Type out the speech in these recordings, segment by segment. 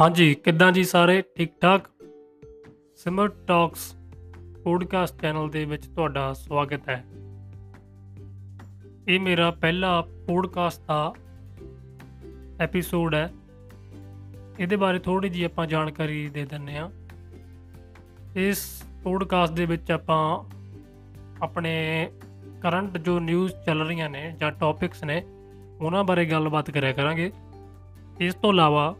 ਹਾਂਜੀ, ਕਿੱਦਾਂ ਜੀ ਸਾਰੇ? ਠੀਕ ਠਾਕ ਸਿਮਰ ਟਾਕਸ ਪੋਡਕਾਸਟ ਚੈਨਲ ਦੇ ਵਿੱਚ ਤੁਹਾਡਾ ਸਵਾਗਤ ਹੈ। ਇਹ ਮੇਰਾ ਪਹਿਲਾ ਪੋਡਕਾਸਟ ਦਾ ਐਪੀਸੋਡ ਹੈ। ਇਹਦੇ ਬਾਰੇ ਥੋੜੀ ਜੀ ਆਪਾਂ ਜਾਣਕਾਰੀ ਦੇ ਦਿੰਨੇ ਆ ਇਸ ਪੋਡਕਾਸਟ ਦੇ ਵਿੱਚ ਆਪਾਂ ਆਪਣੇ ਕਰੰਟ ਜੋ ਨਿਊਜ਼ ਚੱਲ ਰਹੀਆਂ ਨੇ ਜਾਂ ਟੌਪਿਕਸ ਨੇ, ਉਹਨਾਂ ਬਾਰੇ ਗੱਲਬਾਤ ਕਰਿਆ ਕਰਾਂਗੇ। ਇਸ ਤੋਂ ਇਲਾਵਾ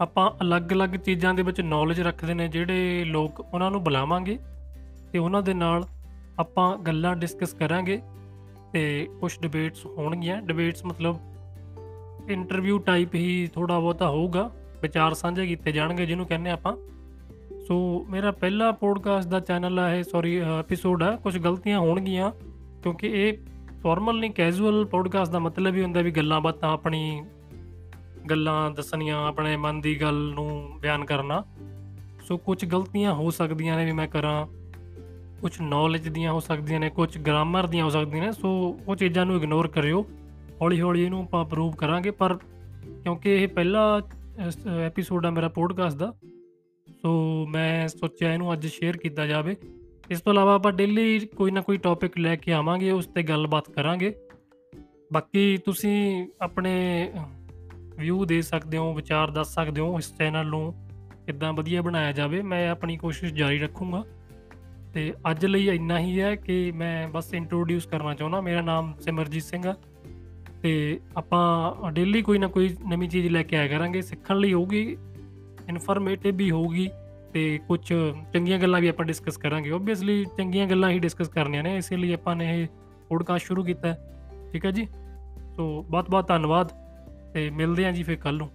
ਆਪਾਂ ਅਲੱਗ-ਅਲੱਗ ਚੀਜ਼ਾਂ ਦੇ ਵਿੱਚ ਨੌਲੇਜ ਰੱਖਦੇ ਨੇ ਜਿਹੜੇ ਲੋਕ ਉਹਨਾਂ ਨੂੰ ਬੁਲਾਵਾਂਗੇ ਤੇ ਉਹਨਾਂ ਦੇ ਨਾਲ ਆਪਾਂ ਗੱਲਾਂ ਡਿਸਕਸ ਕਰਾਂਗੇ ਤੇ ਕੁਝ ਡਿਬੇਟਸ ਹੋਣਗੀਆਂ। ਡਿਬੇਟਸ ਮਤਲਬ ਇੰਟਰਵਿਊ ਟਾਈਪ ਹੀ ਥੋੜਾ ਬਹੁਤਾ ਹੋਊਗਾ। ਵਿਚਾਰ ਸਾਂਝੇ ਕੀਤੇ ਜਾਣਗੇ ਜਿਹਨੂੰ ਕਹਿੰਦੇ ਆਪਾਂ। ਸੋ ਮੇਰਾ ਪਹਿਲਾ ਪੋਡਕਾਸਟ ਦਾ ਚੈਨਲ ਹੈ ਸੌਰੀ ਐਪੀਸੋਡ ਹੈ ਕੁਝ ਗਲਤੀਆਂ ਹੋਣਗੀਆਂ ਕਿਉਂਕਿ ਇਹ ਫਾਰਮਲ ਨਹੀਂ ਕੈਜੂਅਲ ਪੋਡਕਾਸਟ ਦਾ ਮਤਲਬ ਹੀ ਹੁੰਦਾ ਵੀ ਗੱਲਾਂ ਬਾਤਾਂ ਆਪਣੀ ਗੱਲਾਂ ਦੱਸਣੀਆਂ, ਆਪਣੇ ਮਨ ਦੀ ਗੱਲ ਨੂੰ ਬਿਆਨ ਕਰਨਾ। ਸੋ ਕੁਝ ਗਲਤੀਆਂ ਹੋ ਸਕਦੀਆਂ ਨੇ ਵੀ ਮੈਂ ਕਰਾਂ। ਕੁਝ ਨੌਲੇਜ ਦੀਆਂ ਹੋ ਸਕਦੀਆਂ ਨੇ ਕੁਝ ਗ੍ਰਾਮਰ ਦੀਆਂ ਹੋ ਸਕਦੀਆਂ ਨੇ। ਸੋ ਉਹ ਚੀਜ਼ਾਂ ਨੂੰ ਇਗਨੋਰ ਕਰਿਓ। ਹੌਲੀ ਹੌਲੀ ਇਹਨੂੰ ਆਪਾਂ ਅਪਰੂਵ ਕਰਾਂਗੇ। ਪਰ ਕਿਉਂਕਿ ਇਹ ਪਹਿਲਾ ਐਪੀਸੋਡ ਆ ਮੇਰਾ ਪੋਡਕਾਸਟ ਦਾ, ਸੋ ਮੈਂ ਸੋਚਿਆ ਇਹਨੂੰ ਅੱਜ ਸ਼ੇਅਰ ਕੀਤਾ ਜਾਵੇ। ਇਸ ਤੋਂ ਇਲਾਵਾ ਆਪਾਂ ਡੇਲੀ ਕੋਈ ਨਾ ਕੋਈ ਟੌਪਿਕ ਲੈ ਕੇ ਆਵਾਂਗੇ, ਉਸ ਤੇ ਗੱਲਬਾਤ ਕਰਾਂਗੇ। ਬਾਕੀ ਤੁਸੀਂ ਆਪਣੇ ਵਿਊ ਦੇ ਸਕਦੇ ਹੋ, ਵਿਚਾਰ ਦੱਸ ਸਕਦੇ ਹੋ ਇਸ ਚੈਨਲ ਨੂੰ ਕਿੱਦਾਂ ਵਧੀਆ ਬਣਾਇਆ ਜਾਵੇ, ਮੈਂ ਆਪਣੀ ਕੋਸ਼ਿਸ਼ ਜਾਰੀ ਰੱਖੂੰਗਾ। ਤੇ ਅੱਜ ਲਈ ਇੰਨਾ ਹੀ ਹੈ ਕਿ ਮੈਂ ਬਸ ਇੰਟਰੋਡਿਊਸ ਕਰਨਾ ਚਾਹੁੰਦਾ, ਮੇਰਾ ਨਾਮ ਸਿਮਰਜੀਤ ਸਿੰਘ ਆ। ਤੇ ਆਪਾਂ ਡੇਲੀ ਕੋਈ ਨਾ ਕੋਈ ਨਵੀਂ ਚੀਜ਼ ਲੈ ਕੇ ਆਇਆ ਕਰਾਂਗੇ, ਸਿੱਖਣ ਲਈ ਹੋਊਗੀ ਇਨਫੋਰਮੇਟਿਵ ਵੀ ਹੋਊਗੀ, ਤੇ ਕੁਝ ਚੰਗੀਆਂ ਗੱਲਾਂ ਵੀ ਆਪਾਂ ਡਿਸਕਸ ਕਰਾਂਗੇ। ਓਬਵੀਅਸਲੀ ਚੰਗੀਆਂ ਗੱਲਾਂ ਹੀ ਡਿਸਕਸ ਕਰਨੀਆਂ ਨੇ, ਇਸੇ ਲਈ ਆਪਾਂ ਨੇ ਇਹ ਪੋਡਕਾਸਟ ਸ਼ੁਰੂ ਕੀਤਾ ਹੈ। ਠੀਕ ਹੈ ਜੀ? ਸੋ ਬਹੁਤ ਬਹੁਤ ਧੰਨਵਾਦ। ਤੇ ਮਿਲਦੇ ਆਂ ਜੀ ਫਿਰ ਕੱਲ ਨੂੰ।